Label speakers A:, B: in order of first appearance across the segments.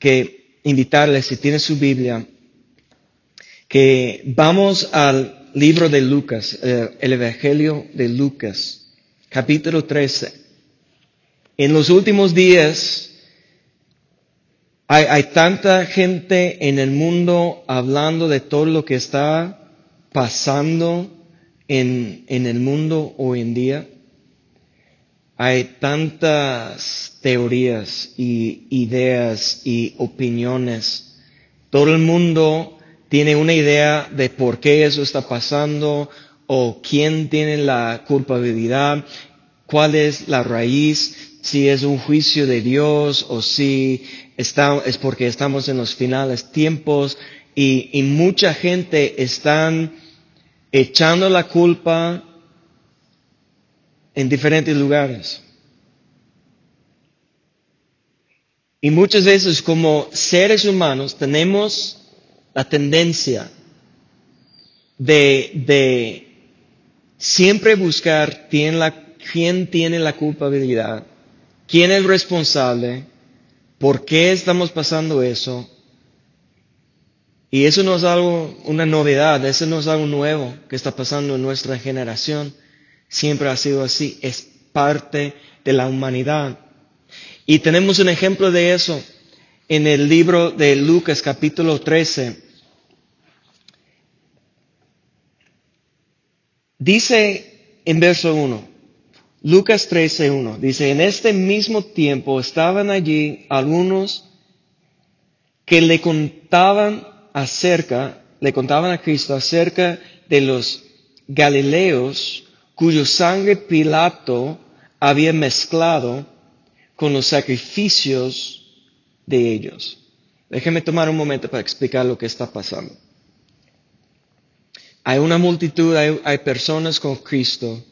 A: que invitarles, si tienen su Biblia, que vamos al libro de Lucas, eh, el Evangelio de Lucas, capítulo 13. En los últimos días hay, hay tanta gente en el mundo hablando de todo lo que está pasando en, en el mundo hoy en día. Hay tantas teorías y ideas y opiniones. Todo el mundo tiene una idea de por qué eso está pasando o quién tiene la culpabilidad, cuál es la raíz, si es un juicio de Dios o si es porque estamos en los finales tiempos y, y mucha gente están echando la culpa en diferentes lugares. Y muchas veces como seres humanos tenemos la tendencia de, de siempre buscar quién, tiene la culpabilidad, quién es responsable, por qué estamos pasando eso. Y eso no es algo, una novedad, eso no es algo nuevo que está pasando en nuestra generación siempre ha sido así, es parte de la humanidad. Y tenemos un ejemplo de eso en el libro de Lucas capítulo 13. Dice en verso 1, Lucas 13, 1, dice, en este mismo tiempo estaban allí algunos que le contaban acerca, le contaban a Cristo acerca de los Galileos cuyo sangre Pilato había mezclado con los sacrificios de ellos. Déjenme tomar un momento para explicar lo que está pasando. Hay una multitud, hay, personas con Cristo,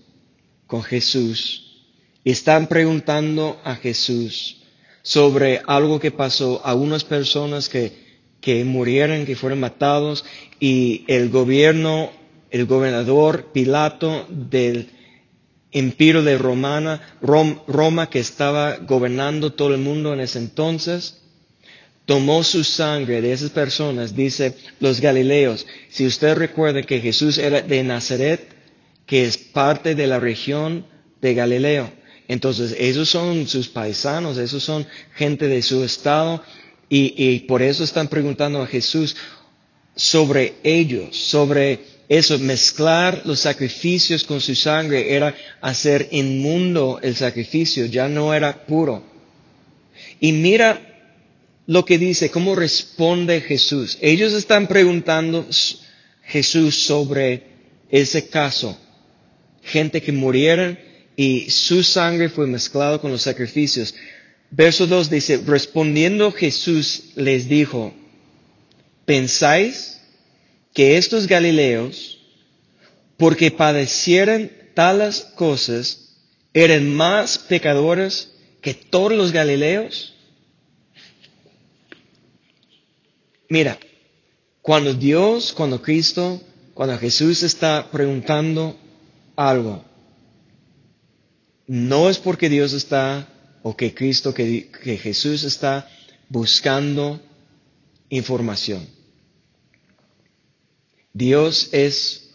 A: con Jesús, y están preguntando a Jesús sobre algo que pasó a unas personas que, que murieron, que fueron matados, y el gobierno el gobernador Pilato del imperio de Romana, Roma que estaba gobernando todo el mundo en ese entonces, tomó su sangre de esas personas, dice los Galileos. Si usted recuerda que Jesús era de Nazaret, que es parte de la región de Galileo. Entonces, esos son sus paisanos, esos son gente de su estado, y, y por eso están preguntando a Jesús sobre ellos, sobre eso, mezclar los sacrificios con su sangre era hacer inmundo el sacrificio, ya no era puro. Y mira lo que dice, cómo responde Jesús. Ellos están preguntando Jesús sobre ese caso. Gente que murieron y su sangre fue mezclado con los sacrificios. Verso 2 dice, respondiendo Jesús les dijo, ¿pensáis que estos Galileos, porque padecieran tales cosas, eran más pecadores que todos los Galileos? Mira, cuando Dios, cuando Cristo, cuando Jesús está preguntando algo, no es porque Dios está, o que Cristo, que, que Jesús está buscando información. Dios es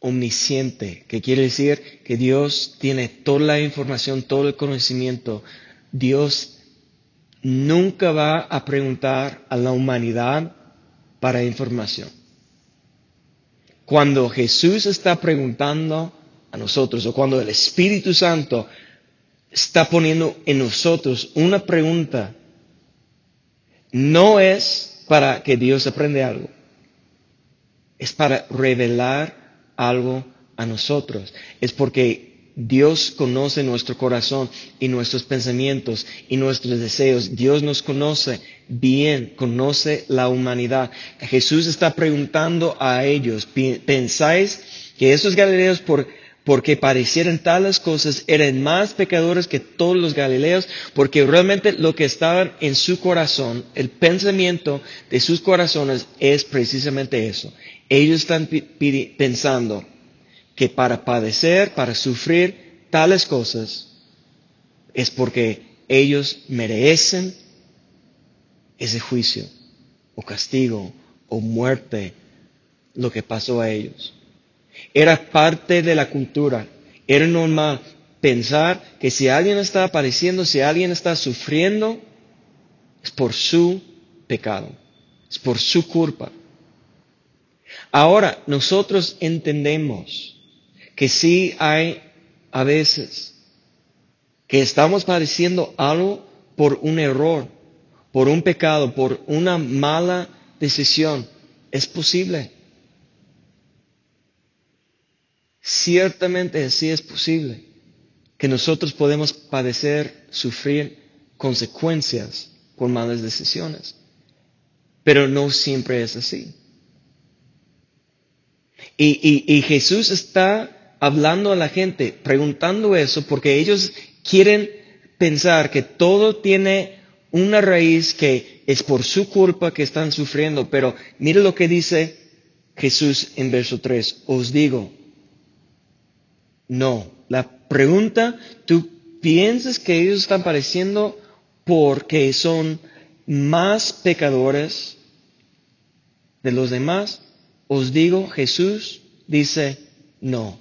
A: omnisciente, que quiere decir que Dios tiene toda la información, todo el conocimiento. Dios nunca va a preguntar a la humanidad para información. Cuando Jesús está preguntando a nosotros o cuando el Espíritu Santo está poniendo en nosotros una pregunta, no es para que Dios aprenda algo es para revelar algo a nosotros. Es porque Dios conoce nuestro corazón y nuestros pensamientos y nuestros deseos. Dios nos conoce bien, conoce la humanidad. Jesús está preguntando a ellos, ¿pensáis que esos galileos por porque parecieran tales cosas, eran más pecadores que todos los galileos, porque realmente lo que estaba en su corazón, el pensamiento de sus corazones es precisamente eso. Ellos están pensando que para padecer, para sufrir tales cosas, es porque ellos merecen ese juicio o castigo o muerte lo que pasó a ellos. Era parte de la cultura. Era normal pensar que si alguien está padeciendo, si alguien está sufriendo, es por su pecado, es por su culpa. Ahora, nosotros entendemos que sí hay a veces que estamos padeciendo algo por un error, por un pecado, por una mala decisión. Es posible. Ciertamente sí es posible que nosotros podemos padecer, sufrir consecuencias por malas decisiones. Pero no siempre es así. Y, Jesús está hablando a la gente, preguntando eso, porque ellos quieren pensar que todo tiene una raíz que es por su culpa que están sufriendo. Pero mire lo que dice Jesús en verso 3. Os digo, no. La pregunta, ¿tú piensas que ellos están padeciendo porque son más pecadores de los demás? Os digo, Jesús dice, no.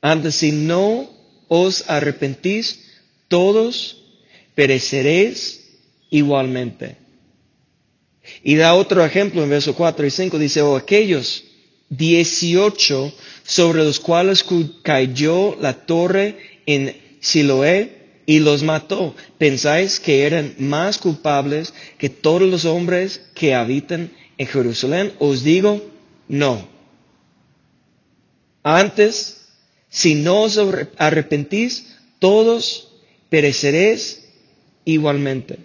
A: Antes, si no os arrepentís, todos pereceréis igualmente. Y da otro ejemplo en verso 4 y 5, dice, oh, aquellos 18 sobre los cuales cayó la torre en Siloé y los mató. ¿Pensáis que eran más culpables que todos los hombres que habitan en Jerusalén? Os digo, no. Antes, si no os arrepentís, todos pereceréis igualmente.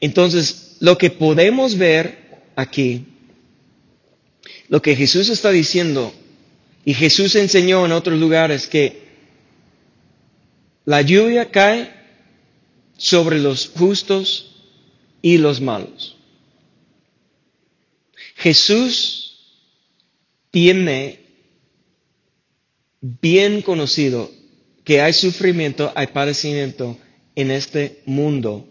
A: Entonces, lo que podemos ver aquí, lo que Jesús está diciendo y Jesús enseñó en otros lugares que la lluvia cae sobre los justos y los malos. Jesús tiene bien conocido que hay sufrimiento, hay padecimiento en este mundo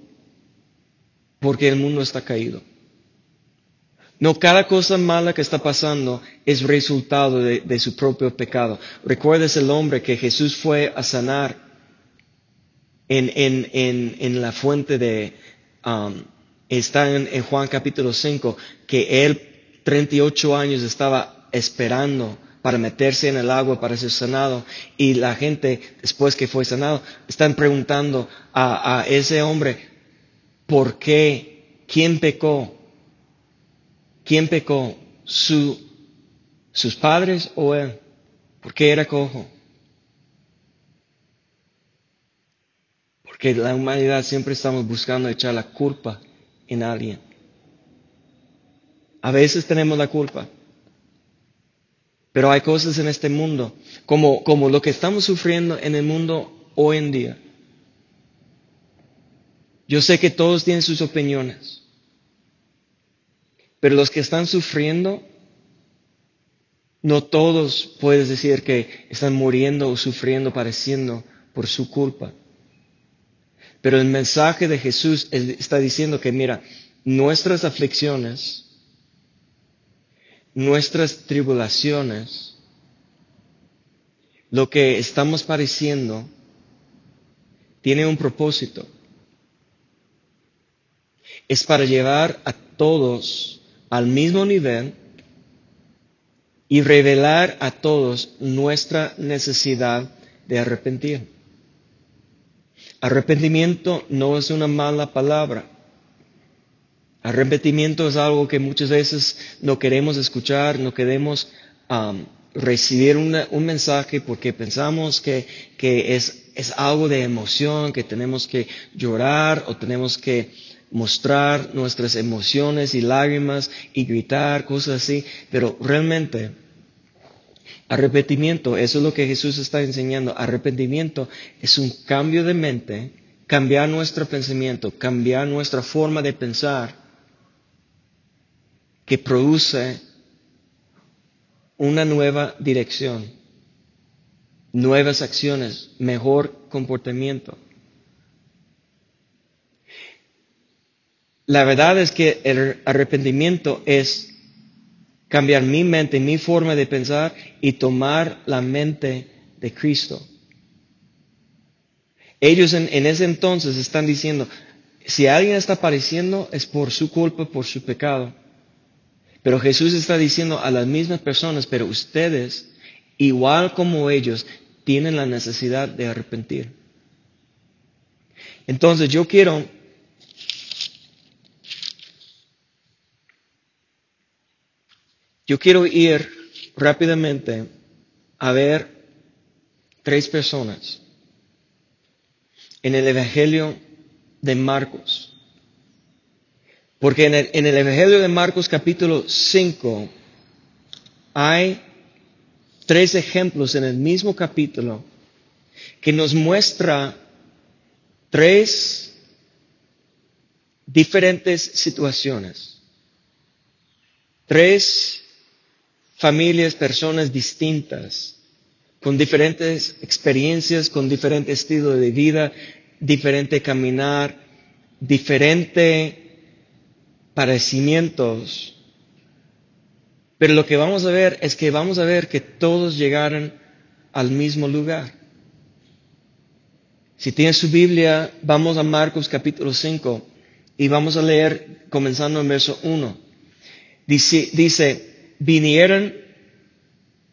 A: porque el mundo está caído. No cada cosa mala que está pasando es resultado de, su propio pecado. Recuerdes el hombre que Jesús fue a sanar en, la fuente de, um, está en, en, Juan capítulo 5, que él 38 años estaba esperando para meterse en el agua para ser sanado y la gente después que fue sanado están preguntando a, ese hombre, ¿por qué? ¿Quién pecó? ¿Quién pecó? ¿Sus padres o él? ¿Por qué era cojo? Porque la humanidad siempre estamos buscando echar la culpa en alguien. A veces tenemos la culpa. Pero hay cosas en este mundo, como, como lo que estamos sufriendo en el mundo hoy en día. Yo sé que todos tienen sus opiniones. Pero los que están sufriendo, no todos puedes decir que están muriendo o sufriendo, padeciendo por su culpa. Pero el mensaje de Jesús está diciendo que, mira, nuestras aflicciones, nuestras tribulaciones, lo que estamos padeciendo, tiene un propósito. Es para llevar a todos al mismo nivel y revelar a todos nuestra necesidad de arrepentir. Arrepentimiento no es una mala palabra. Arrepentimiento es algo que muchas veces no queremos escuchar, no queremos recibir un mensaje porque pensamos que, que es, es algo de emoción, que tenemos que llorar o tenemos que mostrar nuestras emociones y lágrimas y gritar, cosas así, pero realmente arrepentimiento, eso es lo que Jesús está enseñando, arrepentimiento es un cambio de mente, cambiar nuestro pensamiento, cambiar nuestra forma de pensar que produce una nueva dirección, nuevas acciones, mejor comportamiento. la verdad es que el arrepentimiento es cambiar mi mente, mi forma de pensar y tomar la mente de Cristo. Ellos en, ese entonces están diciendo, si alguien está padeciendo es por su culpa, por su pecado. Pero Jesús está diciendo a las mismas personas, pero ustedes, igual como ellos, tienen la necesidad de arrepentir. Entonces yo quiero yo quiero ir rápidamente a ver tres personas en el Evangelio de Marcos. Porque en el, Evangelio de Marcos capítulo 5 hay tres ejemplos en el mismo capítulo que nos muestra tres diferentes situaciones, tres familias, personas distintas, con diferentes experiencias, con diferente estilo de vida, diferente caminar, diferente parecimientos. Pero lo que vamos a ver es que vamos a ver que todos llegaron al mismo lugar. Si tienes su Biblia, vamos a Marcos capítulo 5 y vamos a leer comenzando en verso 1. Dice, dice, vinieron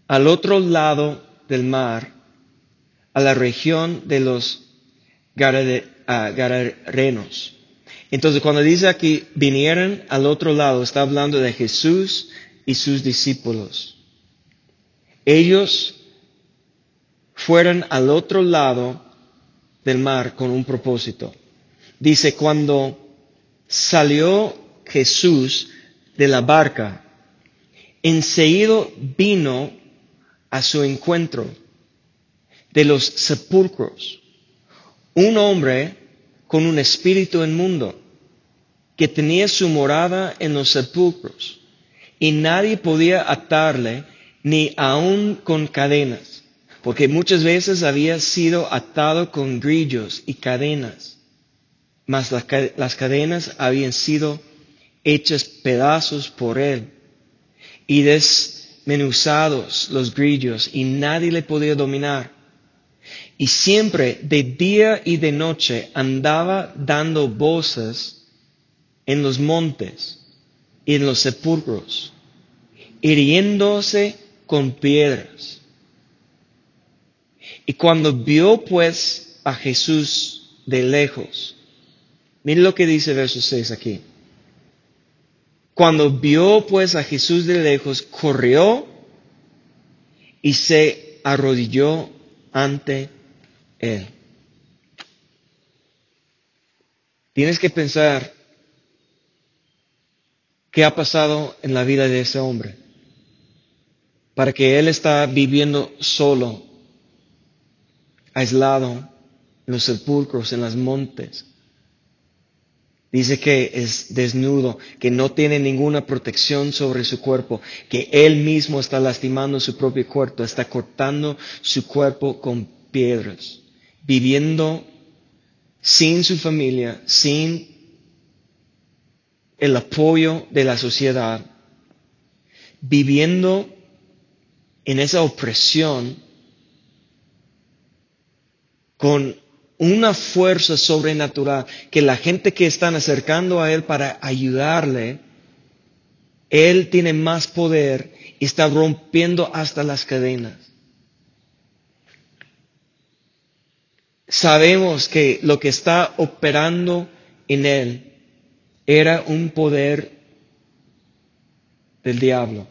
A: al otro lado del mar, a la región de los Gararenos. Entonces, cuando dice aquí, vinieron al otro lado, está hablando de Jesús y sus discípulos. Ellos fueron al otro lado del mar con un propósito. Dice, cuando salió Jesús de la barca, enseguida vino a su encuentro de los sepulcros un hombre con un espíritu inmundo que tenía su morada en los sepulcros y nadie podía atarle ni aun con cadenas, porque muchas veces había sido atado con grillos y cadenas, mas las cadenas habían sido hechas pedazos por él y desmenuzados los grillos y nadie le podía dominar. Y siempre de día y de noche andaba dando voces en los montes y en los sepulcros, hiriéndose con piedras. Y cuando vio pues a Jesús de lejos, miren lo que dice verso 6 aquí. Cuando vio pues a Jesús de lejos, corrió y se arrodilló ante Él. Tienes que pensar qué ha pasado en la vida de ese hombre para que Él está viviendo solo, aislado, en los sepulcros, en los montes. Dice que es desnudo, que no tiene ninguna protección sobre su cuerpo, que él mismo está lastimando su propio cuerpo, está cortando su cuerpo con piedras, viviendo sin su familia, sin el apoyo de la sociedad, viviendo en esa opresión con una fuerza sobrenatural que la gente que están acercando a Él para ayudarle, Él tiene más poder y está rompiendo hasta las cadenas. Sabemos que lo que está operando en Él era un poder del diablo,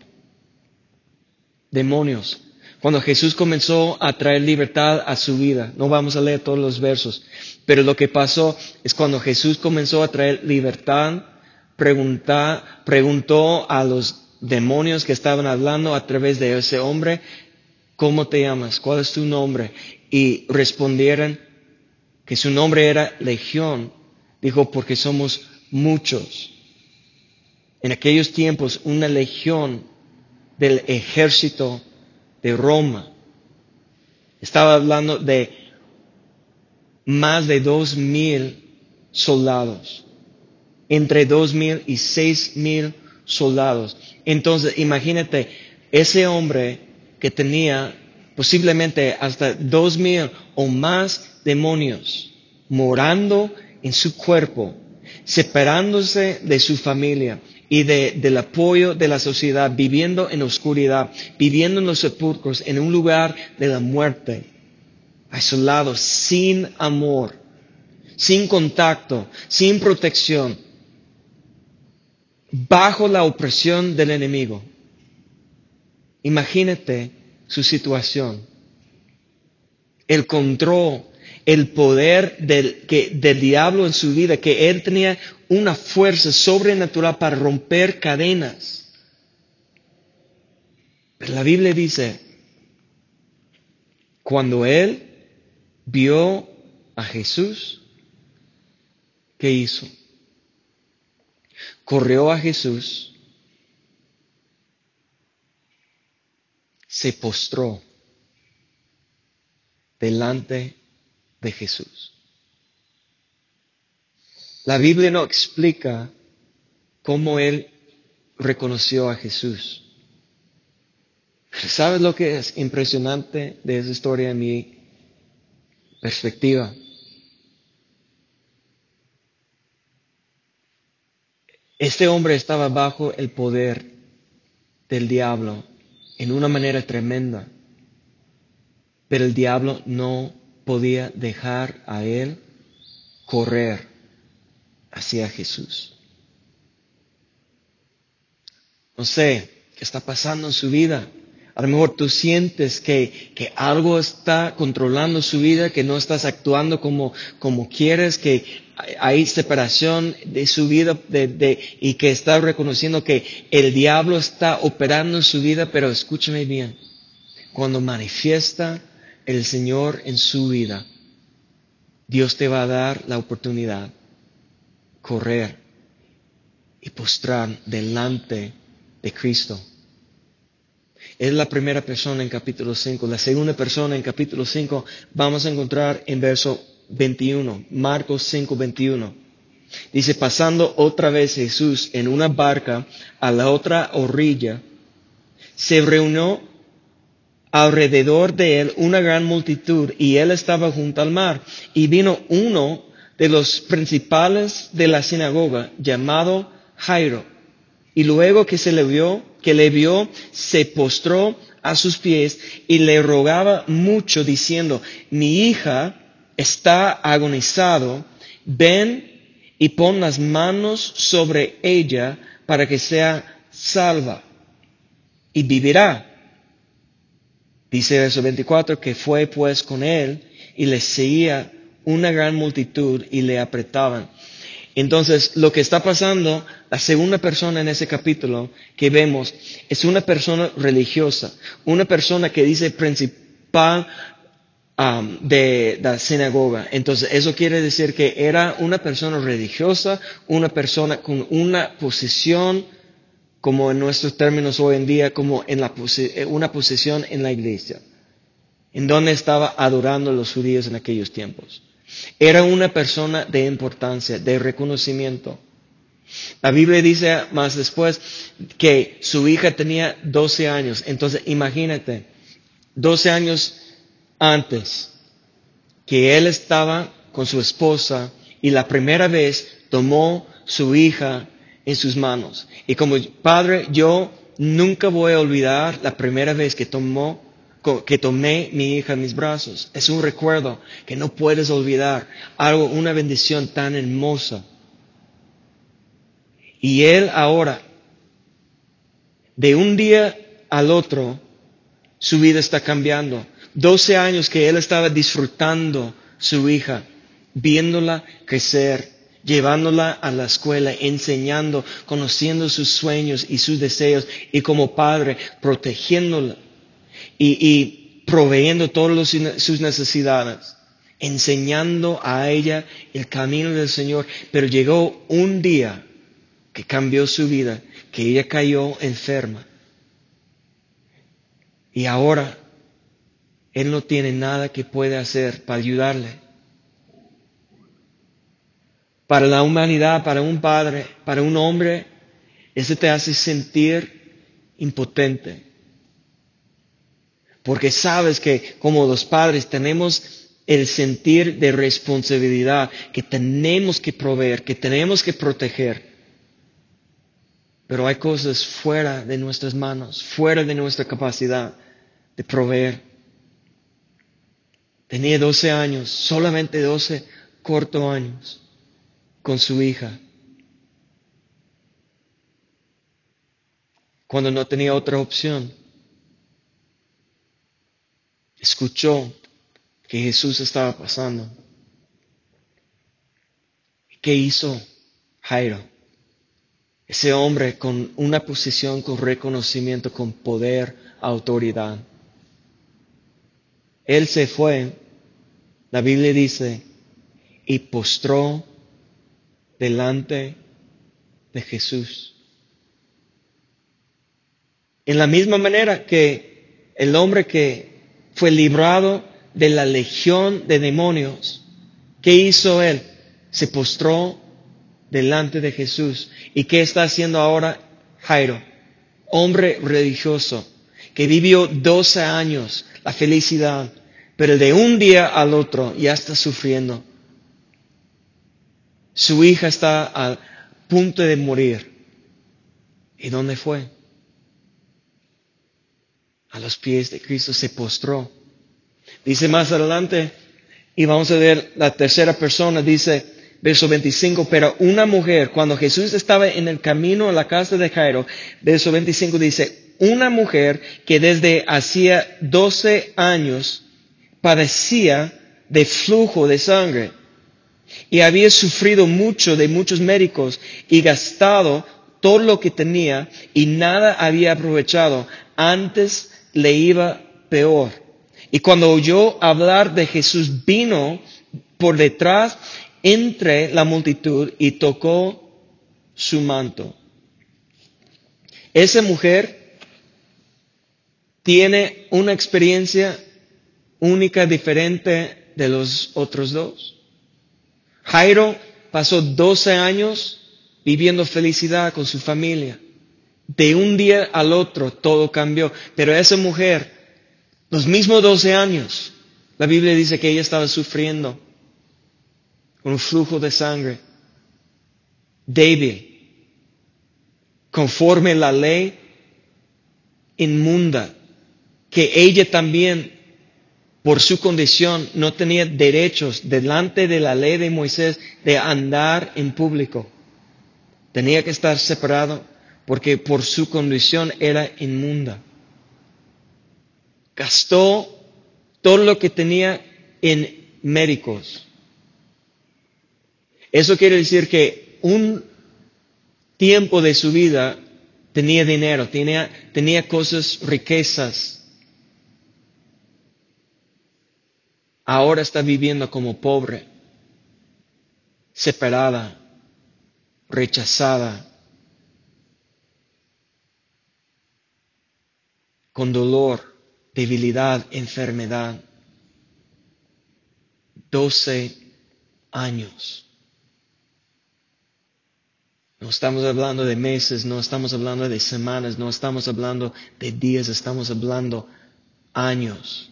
A: demonios cuando Jesús comenzó a traer libertad a su vida. No vamos a leer todos los versos, pero lo que pasó es cuando Jesús comenzó a traer libertad, preguntó a los demonios que estaban hablando a través de ese hombre, ¿cómo te llamas? ¿Cuál es tu nombre? Y respondieron que su nombre era Legión. Dijo, porque somos muchos. En aquellos tiempos, una legión del ejército de Roma. Estaba hablando de más de dos mil soldados. entre dos mil y seis mil soldados. Entonces, imagínate, ese hombre que tenía posiblemente hasta dos mil o más demonios morando en su cuerpo, separándose de su familia y del apoyo de la sociedad, viviendo en oscuridad, viviendo en los sepulcros, en un lugar de la muerte, aislado, sin amor, sin contacto, sin protección, bajo la opresión del enemigo. Imagínate su situación. El control, el poder del, que, del diablo en su vida, que él tenía una fuerza sobrenatural para romper cadenas. Pero la Biblia dice, cuando él vio a Jesús, ¿qué hizo? Corrió a Jesús, se postró delante de Jesús. La Biblia no explica cómo él reconoció a Jesús. ¿Sabes lo que es impresionante de esa historia en mi perspectiva? Este hombre estaba bajo el poder del diablo en una manera tremenda, pero el diablo no podía dejar a él correr hacia Jesús. No sé qué está pasando en su vida. A lo mejor tú sientes que, que, algo está controlando su vida, que no estás actuando como, como quieres, que hay separación de su vida y que está reconociendo que el diablo está operando en su vida, pero escúchame bien, cuando manifiesta el Señor en su vida, Dios te va a dar la oportunidad correr y postrar delante de Cristo. Es la primera persona en capítulo 5. La segunda persona en capítulo 5 vamos a encontrar en verso 21, Marcos 5, 21. Dice, pasando otra vez Jesús en una barca a la otra orilla, se reunió alrededor de él una gran multitud y él estaba junto al mar. Y vino uno de los principales de la sinagoga llamado Jairo. Y luego que se le vio, que le vio, se postró a sus pies y le rogaba mucho diciendo, mi hija está agonizado, ven y pon las manos sobre ella para que sea salva y vivirá. Dice verso 24 que fue pues con él y le seguía una gran multitud y le apretaban. Entonces, lo que está pasando, la segunda persona en ese capítulo que vemos es una persona religiosa, una persona que dice principal um, de la sinagoga. Entonces, eso quiere decir que era una persona religiosa, una persona con una posición, como en nuestros términos hoy en día, como en la una posición en la iglesia, en donde estaba adorando a los judíos en aquellos tiempos. Era una persona de importancia, de reconocimiento. La Biblia dice más después que su hija tenía 12 años. Entonces, imagínate, 12 años antes que él estaba con su esposa y la primera vez tomó su hija en sus manos. Y como padre, yo nunca voy a olvidar la primera vez que tomó que tomé mi hija en mis brazos. Es un recuerdo que no puedes olvidar. Algo, una bendición tan hermosa. Y él ahora, de un día al otro, su vida está cambiando. Doce años que él estaba disfrutando su hija, viéndola crecer, llevándola a la escuela, enseñando, conociendo sus sueños y sus deseos, y como padre, protegiéndola y, proveyendo todas sus necesidades, enseñando a ella el camino del Señor. Pero llegó un día que cambió su vida, que ella cayó enferma. Y ahora Él no tiene nada que pueda hacer para ayudarle. Para la humanidad, para un padre, para un hombre, eso te hace sentir impotente. Porque sabes que como los padres tenemos el sentir de responsabilidad, que tenemos que proveer, que tenemos que proteger. Pero hay cosas fuera de nuestras manos, fuera de nuestra capacidad de proveer. Tenía 12 años, solamente 12 cortos años, con su hija. Cuando no tenía otra opción, escuchó que Jesús estaba pasando. ¿Qué hizo Jairo? Ese hombre con una posición, con reconocimiento, con poder, autoridad. Él se fue, la Biblia dice, y postró delante de Jesús. En la misma manera que el hombre que fue librado de la legión de demonios, ¿qué hizo él? Se postró delante de Jesús. ¿Y qué está haciendo ahora Jairo? Hombre religioso que vivió 12 años la felicidad, pero de un día al otro ya está sufriendo. Su hija está a punto de morir. ¿Y dónde fue? A los pies de Cristo se postró. Dice más adelante, y vamos a ver la tercera persona, dice, verso 25, pero una mujer, cuando Jesús estaba en el camino a la casa de Jairo, verso 25 dice, una mujer que desde hacía 12 años padecía de flujo de sangre y había sufrido mucho de muchos médicos y gastado todo lo que tenía y nada había aprovechado, antes le iba peor. Y cuando oyó hablar de Jesús, vino por detrás entre la multitud y tocó su manto. Esa mujer tiene una experiencia única, diferente de los otros dos. Jairo pasó 12 años viviendo felicidad con su familia. De un día al otro todo cambió. Pero esa mujer, los mismos 12 años, la Biblia dice que ella estaba sufriendo con un flujo de sangre, débil, conforme la ley inmunda, que ella también, por su condición, no tenía derechos delante de la ley de Moisés de andar en público. Tenía que estar separado porque por su condición era inmunda. Gastó todo lo que tenía en médicos eso quiere decir que un tiempo de su vida tenía dinero, tenía, tenía cosas, riquezas. Ahora está viviendo como pobre, separada, rechazada, con dolor, debilidad, enfermedad. Doce años. No estamos hablando de meses, no estamos hablando de semanas, no estamos hablando de días, estamos hablando años.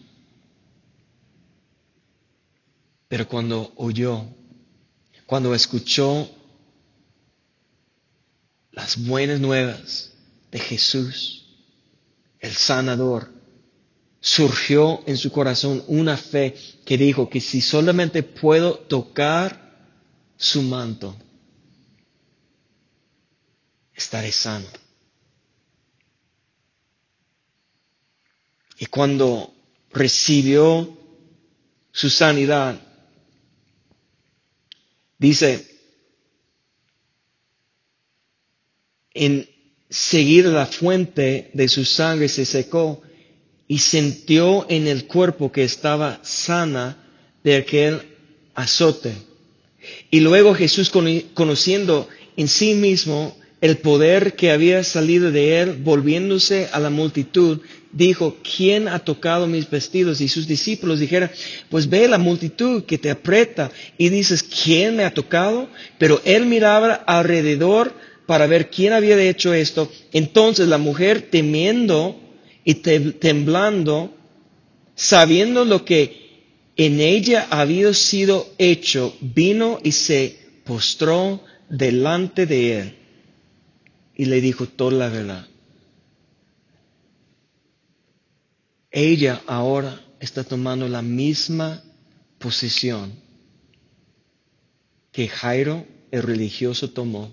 A: Pero cuando oyó, cuando escuchó las buenas nuevas de Jesús, el sanador, surgió en su corazón una fe que dijo que si solamente puedo tocar su manto, estaré sano. Y cuando recibió su sanidad, dice, en seguir la fuente de su sangre se secó y sintió en el cuerpo que estaba sana de aquel azote. Y luego Jesús, conociendo en sí mismo el poder que había salido de él, volviéndose a la multitud, dijo, ¿quién ha tocado mis vestidos? Y sus discípulos dijeron, pues ve la multitud que te aprieta y dices, ¿quién me ha tocado? Pero él miraba alrededor para ver quién había hecho esto. Entonces la mujer temiendo y temblando, sabiendo lo que en ella había sido hecho, vino y se postró delante de él y le dijo toda la verdad. Ella ahora está tomando la misma posición que Jairo, el religioso, tomó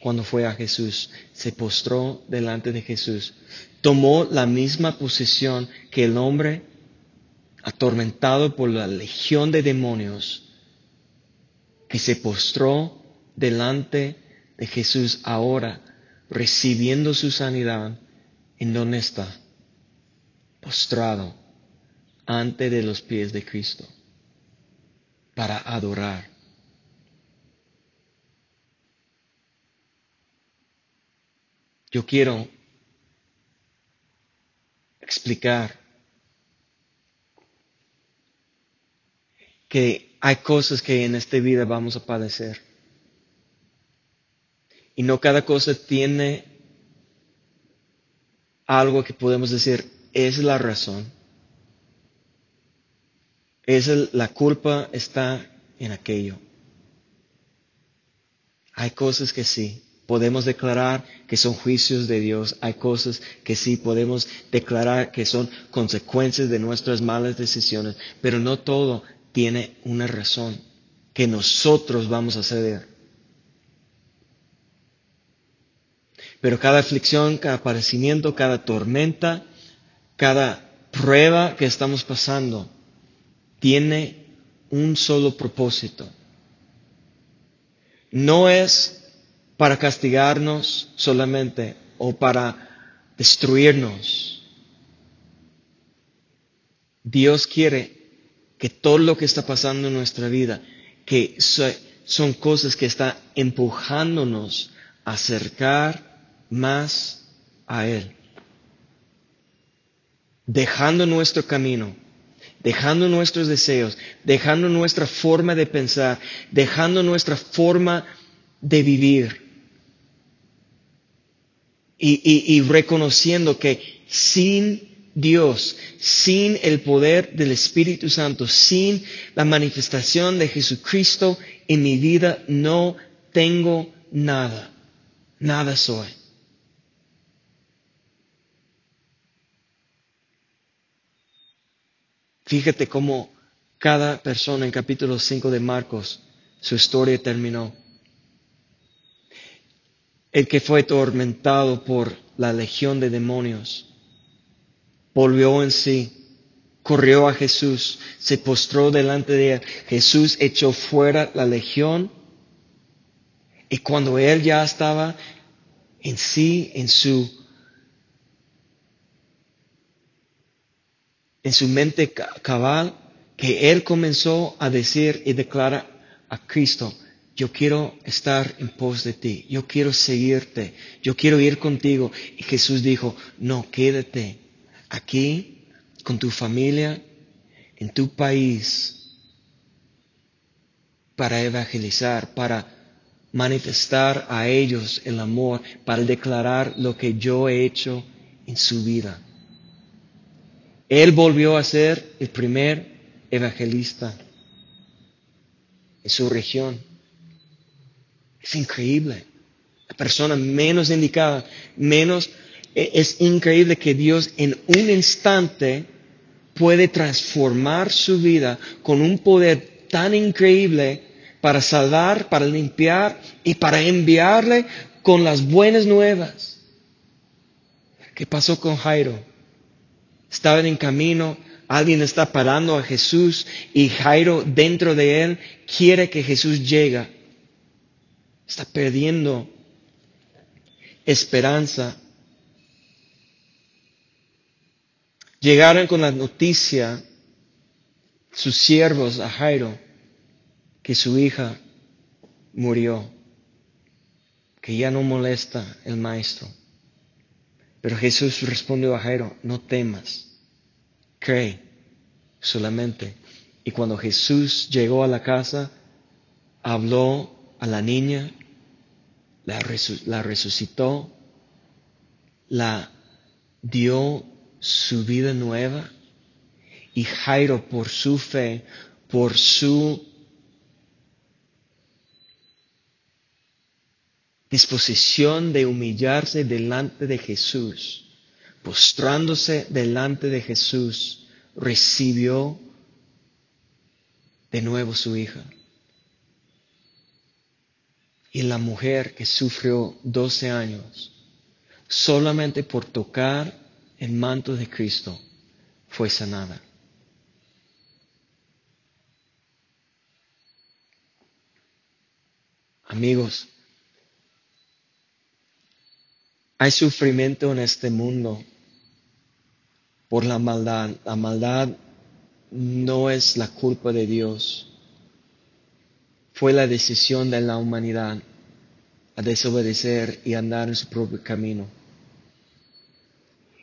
A: cuando fue a Jesús. Se postró delante de Jesús. Tomó la misma posición que el hombre atormentado por la legión de demonios, que se postró delante de Jesús ahora recibiendo su sanidad, ¿en dónde está? Postrado ante los pies de Cristo para adorar. Yo quiero explicar que hay cosas que en esta vida vamos a padecer. Y no cada cosa tiene algo que podemos decir, es la razón. Es la culpa está en aquello. Hay cosas que sí, podemos declarar que son juicios de Dios. Hay cosas que sí podemos declarar que son consecuencias de nuestras malas decisiones. Pero no todo tiene una razón que nosotros vamos a ceder. Pero cada aflicción, cada padecimiento, cada tormenta, cada prueba que estamos pasando tiene un solo propósito. No es para castigarnos solamente o para destruirnos. Dios quiere que todo lo que está pasando en nuestra vida, que son cosas que están empujándonos a acercar más a Él. Dejando nuestro camino, dejando nuestros deseos, dejando nuestra forma de pensar, dejando nuestra forma de vivir. Y, reconociendo que sin Dios, sin el poder del Espíritu Santo, sin la manifestación de Jesucristo en mi vida, no tengo nada. Nada soy. Fíjate cómo cada persona en capítulo 5 de Marcos, su historia terminó. El que fue atormentado por la legión de demonios, volvió en sí, corrió a Jesús, se postró delante de él. Jesús echó fuera la legión y cuando él ya estaba en sí, en su en su mente cabal que él comenzó a decir y declara a Cristo, yo quiero estar en pos de ti, yo quiero seguirte, yo quiero ir contigo. Y Jesús dijo, no, quédate aquí con tu familia, en tu país, para evangelizar, para manifestar a ellos el amor, para declarar lo que yo he hecho en su vida. Él volvió a ser el primer evangelista en su región. Es increíble. La persona menos indicada, menos, e, es increíble que Dios en un instante puede transformar su vida con un poder tan increíble para salvar, para limpiar y para enviarle con las buenas nuevas. ¿Qué pasó con Jairo? Estaban en camino, alguien está parando a Jesús y Jairo dentro de él quiere que Jesús llegue. Está perdiendo esperanza. Llegaron con la noticia sus siervos a Jairo que su hija murió. que ya no molesta el maestro. Pero Jesús respondió a Jairo, no temas, cree solamente. Y cuando Jesús llegó a la casa, habló a la niña, la, resucitó, la dio su vida nueva. Y Jairo, por su fe, por su disposición de humillarse delante de Jesús, postrándose delante de Jesús, recibió de nuevo su hija. Y la mujer que sufrió 12 años, solamente por tocar el manto de Cristo, fue sanada. Amigos, Hay sufrimiento en este mundo por la maldad. La maldad no es la culpa de Dios. Fue la decisión de la humanidad a desobedecer y andar en su propio camino.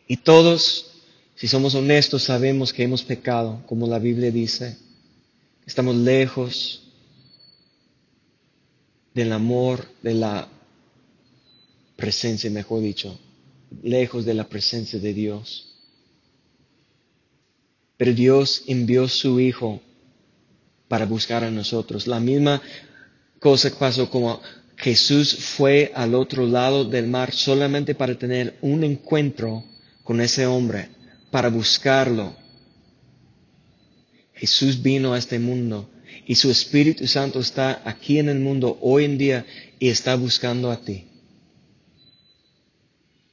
A: Y todos, si somos honestos, sabemos que hemos pecado, como la Biblia dice. Estamos lejos del amor, de la presencia, mejor dicho, lejos de la presencia de Dios. Pero Dios envió su Hijo para buscar a nosotros. La misma cosa pasó como Jesús fue al otro lado del mar solamente para tener un encuentro con ese hombre, para buscarlo. Jesús vino a este mundo y su Espíritu Santo está aquí en el mundo hoy en día y está buscando a ti.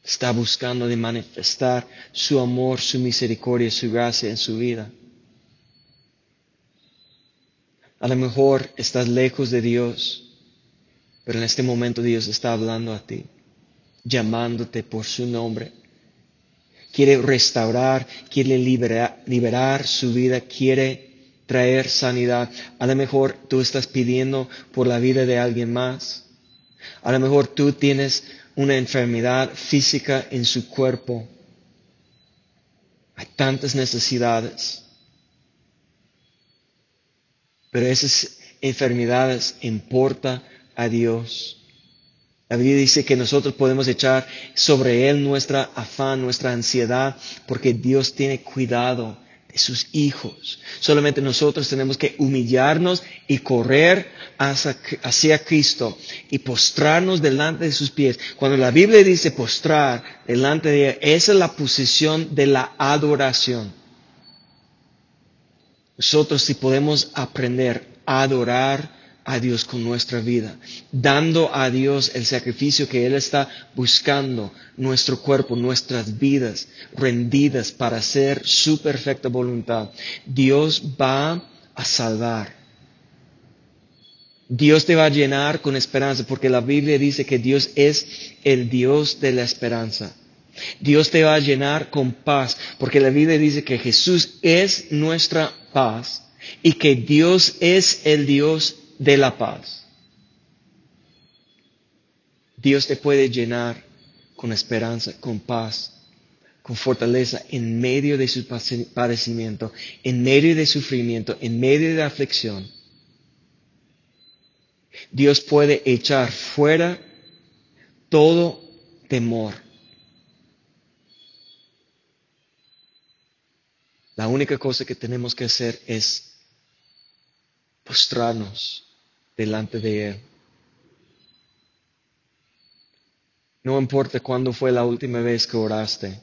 A: Está buscando de manifestar su amor, su misericordia, su gracia en su vida. A lo mejor estás lejos de Dios, pero en este momento Dios está hablando a ti, llamándote por su nombre. Quiere restaurar, quiere liberar, liberar su vida, quiere traer sanidad. A lo mejor tú estás pidiendo por la vida de alguien más. A lo mejor tú tienes una enfermedad física en su cuerpo. Hay tantas necesidades. Pero esas enfermedades importa a Dios. La Biblia dice que nosotros podemos echar sobre Él nuestra afán, nuestra ansiedad, porque Dios tiene cuidado sus hijos. Solamente nosotros tenemos que humillarnos y correr hacia, Cristo y postrarnos delante de sus pies. Cuando la Biblia dice postrar delante de Él, esa es la posición de la adoración. Nosotros si podemos aprender a adorar a Dios con nuestra vida, dando a Dios el sacrificio que Él está buscando, nuestro cuerpo, nuestras vidas rendidas para hacer su perfecta voluntad. Dios va a salvar. Dios te va a llenar con esperanza, porque la Biblia dice que Dios es el Dios de la esperanza. Dios te va a llenar con paz, porque la Biblia dice que Jesús es nuestra paz y que Dios es el Dios de la paz. Dios te puede llenar con esperanza, con paz, con fortaleza en medio de su padecimiento, en medio de sufrimiento, en medio de aflicción. Dios puede echar fuera todo temor. La única cosa que tenemos que hacer es postrarnos delante de Él. No importa cuándo fue la última vez que oraste.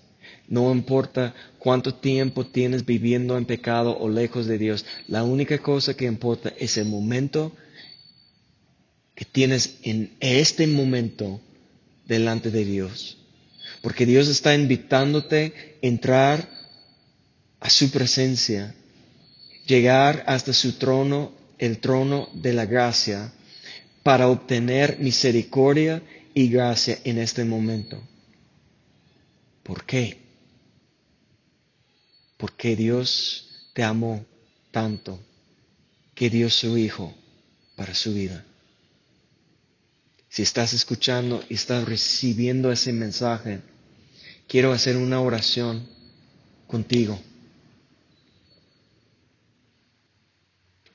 A: No importa cuánto tiempo tienes viviendo en pecado o lejos de Dios. La única cosa que importa es el momento que tienes en este momento delante de Dios. Porque Dios está invitándote a entrar a su presencia, llegar hasta su trono el trono de la gracia para obtener misericordia y gracia en este momento. ¿Por qué? Porque Dios te amó tanto que dio su Hijo para su vida. si estás escuchando y estás recibiendo ese mensaje, quiero hacer una oración contigo.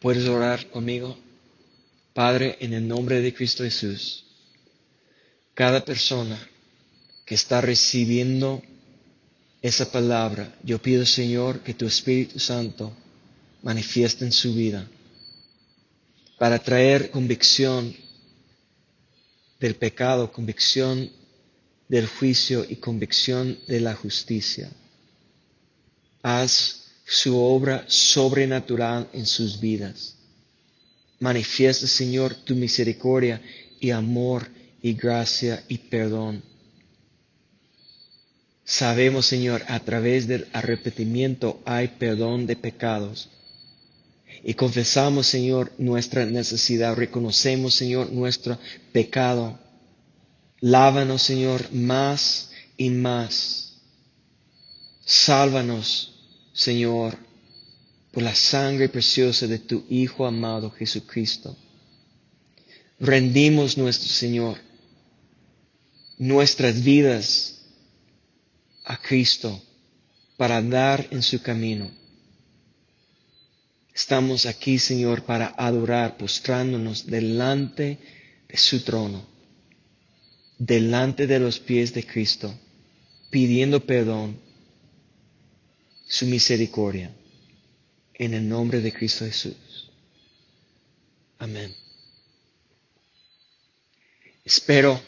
A: ¿Puedes orar conmigo? Padre, en el nombre de Cristo Jesús, cada persona que está recibiendo esa palabra, yo pido Señor que tu Espíritu Santo manifieste en su vida para traer convicción del pecado, convicción del juicio y convicción de la justicia. Haz su obra sobrenatural en sus vidas. Manifiesta, Señor, tu misericordia y amor y gracia y perdón. Sabemos, Señor, a través del arrepentimiento hay perdón de pecados. Y confesamos, Señor, nuestra necesidad. Reconocemos, Señor, nuestro pecado. Lávanos, Señor, más y más. Sálvanos, Señor, por la sangre preciosa de tu Hijo amado Jesucristo. Rendimos nuestro Señor, nuestras vidas a Cristo para andar en su camino. Estamos aquí, Señor, para adorar, postrándonos delante de su trono, delante de los pies de Cristo, pidiendo perdón, su misericordia, en el nombre de Cristo Jesús. Amén. Espero